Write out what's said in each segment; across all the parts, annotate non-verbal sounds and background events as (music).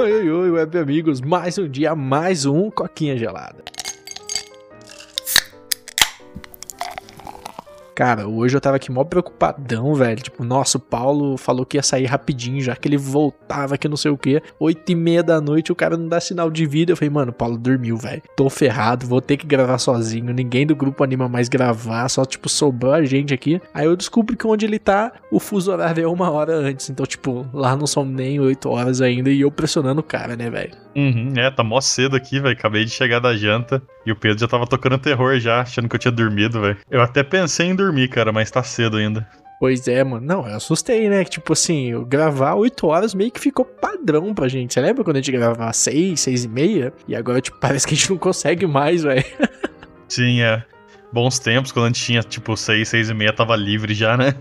Oi, oi, web amigos, mais um dia, mais um Coquinha Gelada. Cara, hoje eu tava aqui mó preocupadão, velho. Tipo, nossa, o Paulo falou que ia sair rapidinho, já que ele voltava, que não sei o que. Oito e meia da noite, o cara não dá sinal de vida. Eu falei, mano, o Paulo dormiu, velho. Tô ferrado, vou ter que gravar sozinho. Ninguém do grupo anima mais gravar, só, tipo, sobrou a gente aqui. Aí eu descubro que onde ele tá, o fuso horário é uma hora antes. Então, tipo, lá não são nem oito horas ainda e eu pressionando o cara, né, velho? Uhum, é, tá mó cedo aqui, velho. Acabei de chegar da janta e o Pedro já tava tocando terror já, achando que eu tinha dormido, velho. Eu até pensei em dormir dormir, cara, mas tá cedo ainda. Pois é, mano. Não, eu assustei, né? Tipo assim, eu gravar 8 horas meio que ficou padrão pra gente. Você lembra quando a gente gravava 6, 6 e meia? E agora, tipo, (laughs) parece que a gente não consegue mais, velho. Sim, é. Bons tempos, quando a gente tinha, tipo, 6, 6 e meia, tava livre já, né?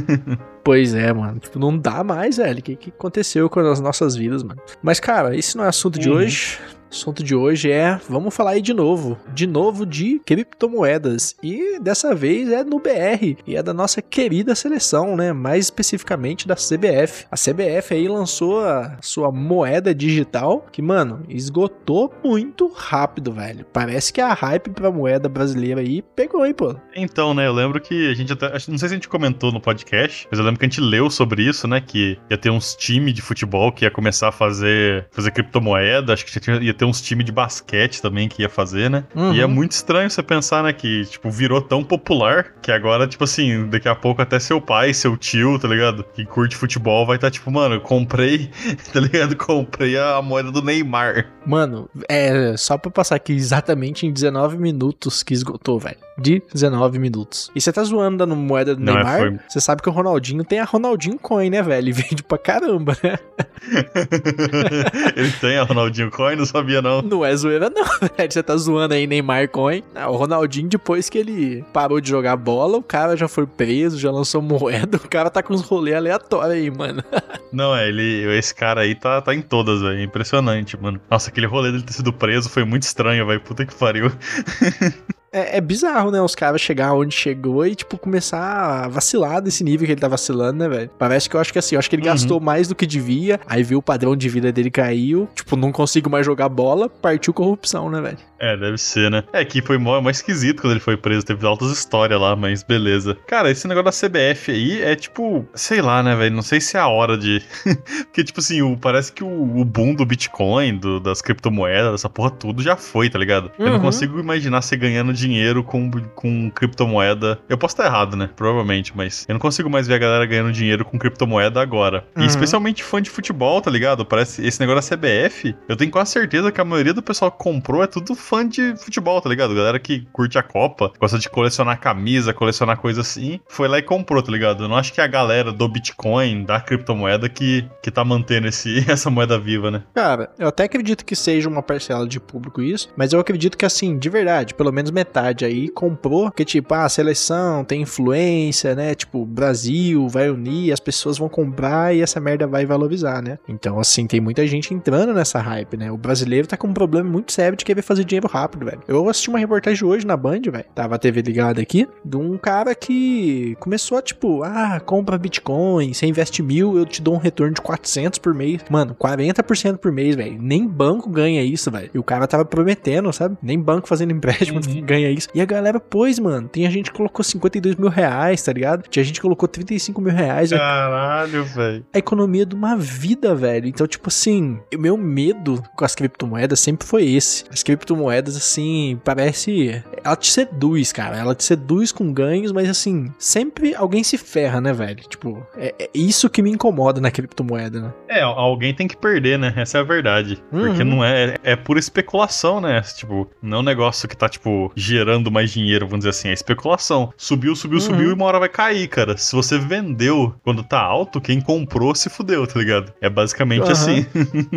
(laughs) pois é, mano. Tipo, não dá mais, velho. O que, que aconteceu com as nossas vidas, mano? Mas, cara, esse não é assunto uhum. de hoje. O assunto de hoje é, vamos falar aí de novo, de novo de criptomoedas e dessa vez é no BR e é da nossa querida seleção, né? Mais especificamente da CBF. A CBF aí lançou a sua moeda digital que, mano, esgotou muito rápido, velho. Parece que a hype pra moeda brasileira aí pegou, hein, pô. Então, né, eu lembro que a gente até, não sei se a gente comentou no podcast, mas eu lembro que a gente leu sobre isso, né, que ia ter uns times de futebol que ia começar a fazer fazer criptomoeda, acho que ia ter uns times de basquete também que ia fazer, né? Uhum. E é muito estranho você pensar, né, que, tipo, virou tão popular que agora, tipo assim, daqui a pouco até seu pai, seu tio, tá ligado? Que curte futebol vai estar, tá, tipo, mano, comprei, (laughs) tá ligado? Comprei a moeda do Neymar. Mano, é só pra passar aqui exatamente em 19 minutos que esgotou, velho. De 19 minutos. E você tá zoando dando moeda do Não, é, Neymar? É, Você sabe que o Ronaldinho tem a Ronaldinho Coin, né, velho? E vende pra caramba, né? (laughs) Ele tem a Ronaldinho Coin? Não sabia não. Não é zoeira, não, (laughs) velho. Você tá zoando aí Neymar Coin. Ah, o Ronaldinho, depois que ele parou de jogar bola, o cara já foi preso, já lançou moeda. O cara tá com uns rolês aleatórios aí, mano. (laughs) Não, é, ele, esse cara aí tá, tá em todas, velho. Impressionante, mano. Nossa, aquele rolê dele ter sido preso foi muito estranho, velho. Puta que pariu. (laughs) É, é, bizarro, né? Os caras chegar onde chegou e, tipo, começar a vacilar desse nível que ele tá vacilando, né, velho? Parece que eu acho que assim, eu acho que ele uhum. gastou mais do que devia, aí viu o padrão de vida dele caiu, tipo, não consigo mais jogar bola, partiu corrupção, né, velho? É, deve ser, né? É que foi mó, mó esquisito quando ele foi preso, teve altas histórias lá, mas beleza. Cara, esse negócio da CBF aí é tipo, sei lá, né, velho? Não sei se é a hora de. (laughs) Porque, tipo assim, o, parece que o, o boom do Bitcoin, do, das criptomoedas, dessa porra tudo já foi, tá ligado? Uhum. Eu não uhum. consigo imaginar você ganhando dinheiro com, com criptomoeda. Eu posso estar errado, né? Provavelmente, mas eu não consigo mais ver a galera ganhando dinheiro com criptomoeda agora. Uhum. E especialmente fã de futebol, tá ligado? Parece esse negócio da CBF. Eu tenho quase certeza que a maioria do pessoal que comprou é tudo fã de futebol, tá ligado? Galera que curte a Copa, gosta de colecionar camisa, colecionar coisa assim, foi lá e comprou, tá ligado? Eu não acho que é a galera do Bitcoin, da criptomoeda, que, que tá mantendo esse, (laughs) essa moeda viva, né? Cara, eu até acredito que seja uma parcela de público isso, mas eu acredito que assim, de verdade, pelo menos metade aí comprou, que tipo, ah, a seleção tem influência, né? Tipo, Brasil vai unir, as pessoas vão comprar e essa merda vai valorizar, né? Então, assim, tem muita gente entrando nessa hype, né? O brasileiro tá com um problema muito sério de querer fazer dinheiro rápido rápido, velho. Eu assisti uma reportagem hoje na Band, velho. Tava a TV ligada aqui, de um cara que começou a, tipo, ah, compra Bitcoin, você investe mil, eu te dou um retorno de 400 por mês. Mano, 40% por mês, velho. Nem banco ganha isso, velho. E o cara tava prometendo, sabe? Nem banco fazendo empréstimo uhum. (laughs) ganha isso. E a galera, pois, mano, tem a gente que colocou 52 mil reais, tá ligado? Tinha gente que colocou 35 mil reais. Caralho, velho. A economia de uma vida, velho. Então, tipo assim, o meu medo com as criptomoedas sempre foi esse. As criptomoedas, assim, parece. Ela te seduz, cara. Ela te seduz com ganhos, mas assim, sempre alguém se ferra, né, velho? Tipo, é, é isso que me incomoda na criptomoeda, né? É, alguém tem que perder, né? Essa é a verdade. Uhum. Porque não é. É pura especulação, né? Tipo, não é um negócio que tá, tipo, gerando mais dinheiro, vamos dizer assim. É especulação. Subiu, subiu, uhum. subiu e uma hora vai cair, cara. Se você vendeu quando tá alto, quem comprou se fudeu, tá ligado? É basicamente uhum. assim.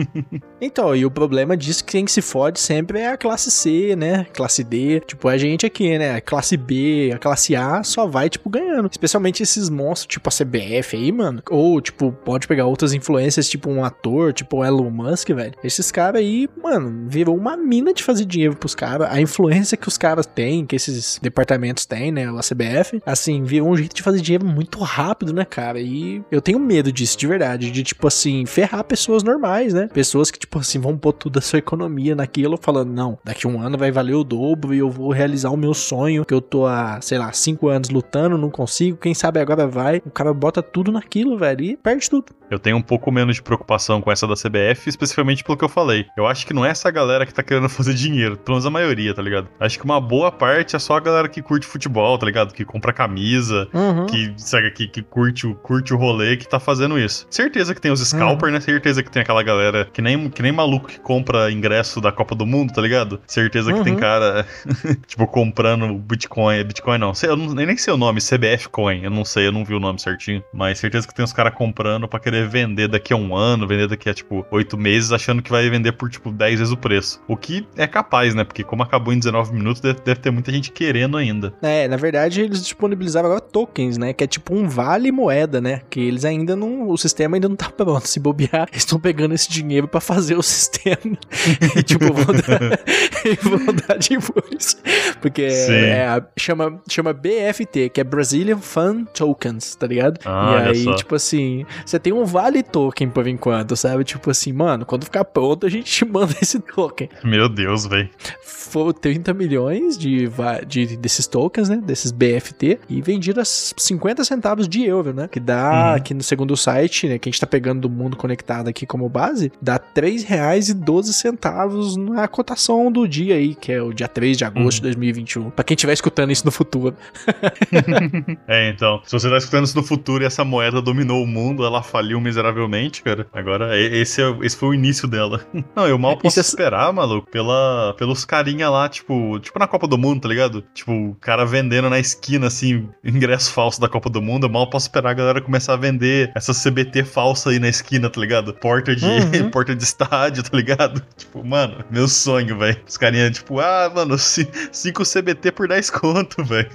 (laughs) então, e o problema disso que quem se fode sempre é a classe C né? Classe D. Tipo, a gente aqui, né? A classe B, a classe A só vai, tipo, ganhando. Especialmente esses monstros, tipo a CBF aí, mano. Ou, tipo, pode pegar outras influências, tipo um ator, tipo o Elon Musk, velho. Esses caras aí, mano, virou uma mina de fazer dinheiro pros caras. A influência que os caras caras têm, que esses departamentos têm, né? A CBF, assim, virou um jeito de fazer dinheiro muito rápido, né, cara? E eu tenho medo disso, de verdade, de tipo assim, ferrar pessoas normais, né? Pessoas que, tipo assim, vão pôr toda a sua economia naquilo, falando, não, daqui um ano vai valer o dobro e eu vou realizar o meu sonho, que eu tô há, sei lá, cinco anos lutando, não consigo, quem sabe agora vai. O cara bota tudo naquilo, velho, e perde tudo. Eu tenho um pouco menos de preocupação com essa da CBF, especificamente pelo que eu falei. Eu acho que não é essa galera que tá querendo (laughs) fazer dinheiro, pelo menos a maioria, tá ligado? Acho que uma boa parte é só a galera que curte futebol, tá ligado? Que compra camisa, uhum. que, sabe, que, que curte, o, curte o rolê, que tá fazendo isso. Certeza que tem os scalper, uhum. né? Certeza que tem aquela galera que nem, que nem maluco que compra ingresso da Copa do Mundo, tá ligado? Certeza que uhum. tem cara, (laughs) tipo, comprando Bitcoin. Bitcoin não, sei, eu não, nem sei o nome, CBF Coin, eu não sei, eu não vi o nome certinho. Mas certeza que tem os caras comprando pra querer vender daqui a um ano, vender daqui a, tipo, oito meses, achando que vai vender por, tipo, 10 vezes o preço. O que é capaz, né? Porque como acabou em 19 minutos, deve, ter muita gente querendo ainda. É, na verdade, eles disponibilizaram agora tokens, né? Que é tipo um vale moeda, né? Que eles ainda não. O sistema ainda não tá pronto. (laughs) Se bobear, eles estão pegando esse dinheiro para fazer o (laughs) sistema. e, tipo, vão dar, (laughs) vão dar depois. Porque é, chama, chama BFT, que é Brazilian Fund Tokens, tá ligado? Ah, e aí, só. tipo assim, você tem um vale token por enquanto, sabe? Tipo assim, mano, quando ficar pronto, a gente te manda esse token. Meu Deus, velho. Foram 30 milhões de, de, desses tokens, né? Desses BFT, e vendido a 50 centavos de euro, né? Que dá, uhum. aqui no segundo site, né? Que a gente tá pegando do mundo conectado aqui como base, dá 3 reais e 12 centavos na cotação do dia aí, que é o dia 3 de agosto uhum. de 2021. Pra quem estiver escutando isso no futuro. (laughs) (laughs) é, então, se você tá escutando isso no futuro e essa moeda dominou o mundo, ela faliu miseravelmente, cara. Agora, esse, é, esse foi o início dela. (laughs) Não, eu mal posso é... esperar, maluco, pela, pelos carinha lá, tipo, tipo na Copa do Mundo, tá ligado? Tipo, o cara vendendo na esquina, assim, ingresso falso da Copa do Mundo. Eu mal posso esperar a galera começar a vender essa CBT falsa aí na esquina, tá ligado? Porta de, uhum. (laughs) porta de estádio, tá ligado? (laughs) Tipo, mano, meu sonho, velho. Os carinha, tipo, ah, mano, 5 CBT por 10 conto, (laughs) velho.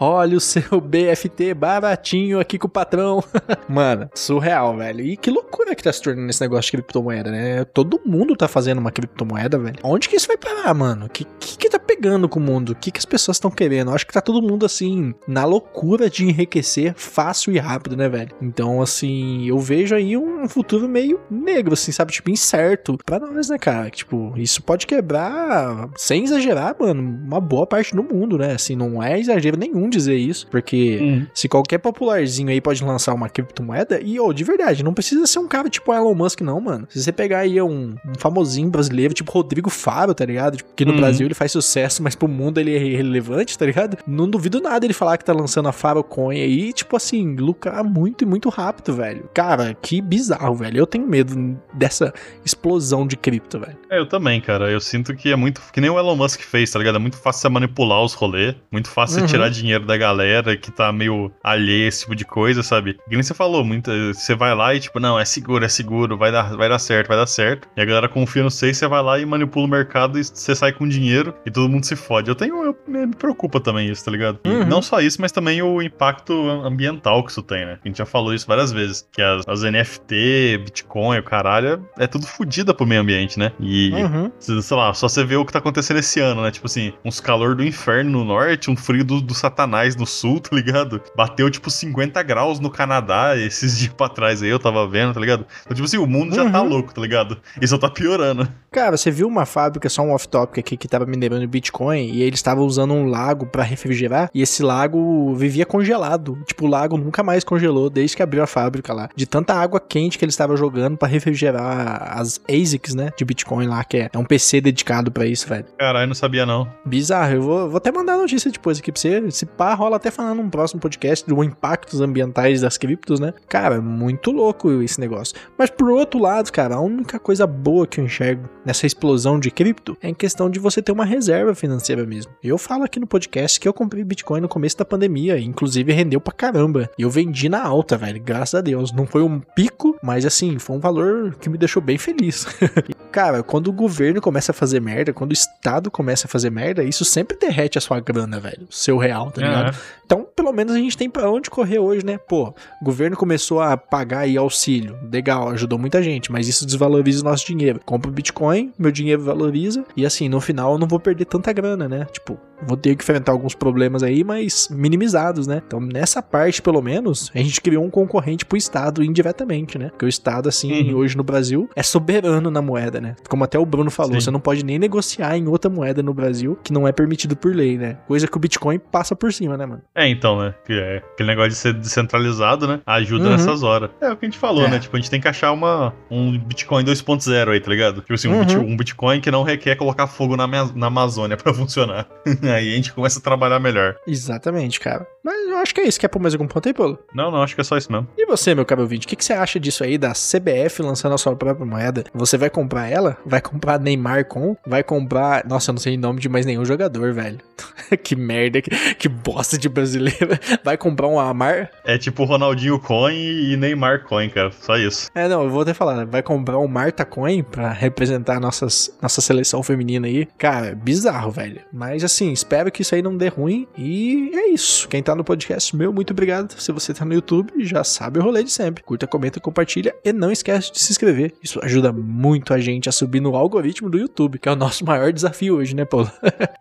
Olha o seu BFT baratinho aqui com o patrão. mano, surreal, velho. E que loucura que tá se tornando esse negócio de criptomoeda, né? Todo mundo tá fazendo uma criptomoeda, velho. Onde que isso vai parar, mano? O que, que, que tá pegando com o mundo? O que, que as pessoas estão querendo? Eu acho que tá todo mundo, assim, na loucura de enriquecer fácil e rápido, né, velho? Então, assim, eu vejo aí um futuro meio negro, assim, sabe? Tipo, incerto pra nós, né, cara? Tipo, isso pode quebrar, sem exagerar, mano, uma boa parte do mundo, né? Assim, não é exagero nenhum dizer isso, porque uhum. se qualquer popularzinho aí pode lançar uma criptomoeda, e, ô, oh, de verdade, não precisa ser um cara tipo Elon Musk, não, mano. Se você pegar aí um, um famosinho brasileiro, tipo Rodrigo Faro, tá ligado? Tipo, que no uhum. Brasil ele faz sucesso, mas pro mundo ele é irrelevante, tá ligado? Não duvido nada ele falar que tá lançando a Farocoin aí, tipo assim, lucrar muito e muito rápido, velho. Cara, que bizarro, velho. Eu tenho medo dessa explosão de cripto, velho. É, eu também, cara. Eu sinto que é muito. Que nem o Elon Musk fez, tá ligado? É muito fácil você manipular os rolês, muito fácil uhum. você tirar dinheiro da galera que tá meio alheia a esse tipo de coisa, sabe? Que nem você falou, muito, você vai lá e tipo, não, é seguro, é seguro, vai dar, vai dar certo, vai dar certo. E a galera confia no você, você vai lá e manipula o mercado e você sai com dinheiro e todo mundo se fode. Eu tenho, eu, me preocupa também isso, tá ligado? Uhum. Não só isso, mas também o impacto ambiental que isso tem, né? A gente já falou isso várias vezes, que as, as NFT, Bitcoin, o caralho, é, é tudo fodida pro meio ambiente, né? E, uhum. sei lá, só você vê o que tá acontecendo esse ano, né? Tipo assim, uns calor do inferno no norte, um frio do, do satanás no sul, (laughs) tá ligado? Bateu, tipo, 50 graus no Canadá esses dias pra trás aí, eu tava vendo, tá ligado? Então, tipo assim, o mundo já tá uhum. louco, tá ligado? E só tá piorando. Cara, você viu uma fábrica, só um off-topic aqui, que tava minerando Bitcoin e eles estavam usando um lago para refrigerar e esse lago vivia congelado. Tipo, o lago nunca mais congelou desde que abriu a fábrica lá. De tanta água quente que eles estavam jogando para refrigerar as ASICs, né? De Bitcoin lá, que é, é um PC dedicado para isso, velho. Caralho, não sabia não. Bizarro. Eu vou, vou até mandar a notícia depois aqui pra você. Se pá, rola até falando num próximo podcast do impactos ambientais das criptos, né? Cara, muito louco esse negócio. Mas por outro lado, cara, a única coisa boa que eu enxergo nessa explosão de cripto é em questão de você ter uma reserva financeira mesmo. Eu falo aqui no podcast que eu comprei Bitcoin no começo da pandemia, inclusive rendeu pra caramba. E eu vendi na alta, velho, graças a Deus. Não foi um pico, mas assim, foi um valor que me deixou bem feliz. (laughs) cara, quando o governo começa a fazer merda, quando o Estado começa a fazer merda, isso sempre derrete a sua grana, velho. Seu real, tá ligado? Então, pelo menos a gente tem para onde correr hoje, né? Pô, o governo começou a pagar aí auxílio. Legal, ajudou muita gente, mas isso desvaloriza o nosso dinheiro. Compro Bitcoin, meu dinheiro valoriza e assim, no final eu não vou perder tanta grana, né? Tipo, vou ter que enfrentar alguns problemas aí, mas minimizados, né? Então, nessa parte, pelo menos, a gente criou um concorrente pro Estado indiretamente, né? Porque o Estado, assim, uhum. hoje no Brasil, é soberano na moeda, né? Como até o Bruno falou, Sim. você não pode nem negociar em outra moeda no Brasil que não é permitido por lei, né? Coisa que o Bitcoin passa por cima, né, mano? É, então, né? Que é aquele negócio de ser descentralizado, né? Ajuda uhum. nessas horas. É o que a gente falou, é. né? Tipo, a gente tem que achar uma, um Bitcoin 2.0 aí, tá ligado? Tipo assim, um, uhum. um Bitcoin que não requer colocar fogo na, na Amazônia pra (laughs) funcionar. aí a gente começa a trabalhar melhor. Exatamente, cara. Mas acho que é isso. Quer pôr mais algum ponto aí, Paulo? Não, não, acho que é só isso mesmo. E você, meu caro ouvinte, o que, que você acha disso aí da CBF lançando a sua própria moeda? Você vai comprar ela? Vai comprar Neymar com? Vai comprar. Nossa, eu não sei o nome de mais nenhum jogador, velho. (laughs) que merda, que, que, bosta de brasileiro. (laughs) Vai comprar um Amar? É tipo Ronaldinho Coin e Neymar Coin, cara. Só isso. É, não, eu vou até falar. Vai comprar um Marta Coin pra representar nossas, nossa seleção feminina aí. Cara, bizarro, velho. Mas assim, espero que isso aí não dê ruim. E é isso. Quem tá no podcast meu, muito obrigado. Se você tá no YouTube, já sabe o rolê de sempre. Curta, comenta, compartilha e não esquece de se inscrever. Isso ajuda muito a gente a subir no algoritmo do YouTube, que é o nosso maior desafio hoje, né, Paulo?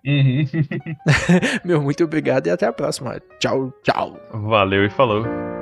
Uhum. (laughs) meu, muito obrigado e até a próxima. Tchau, tchau. Valeu e falou.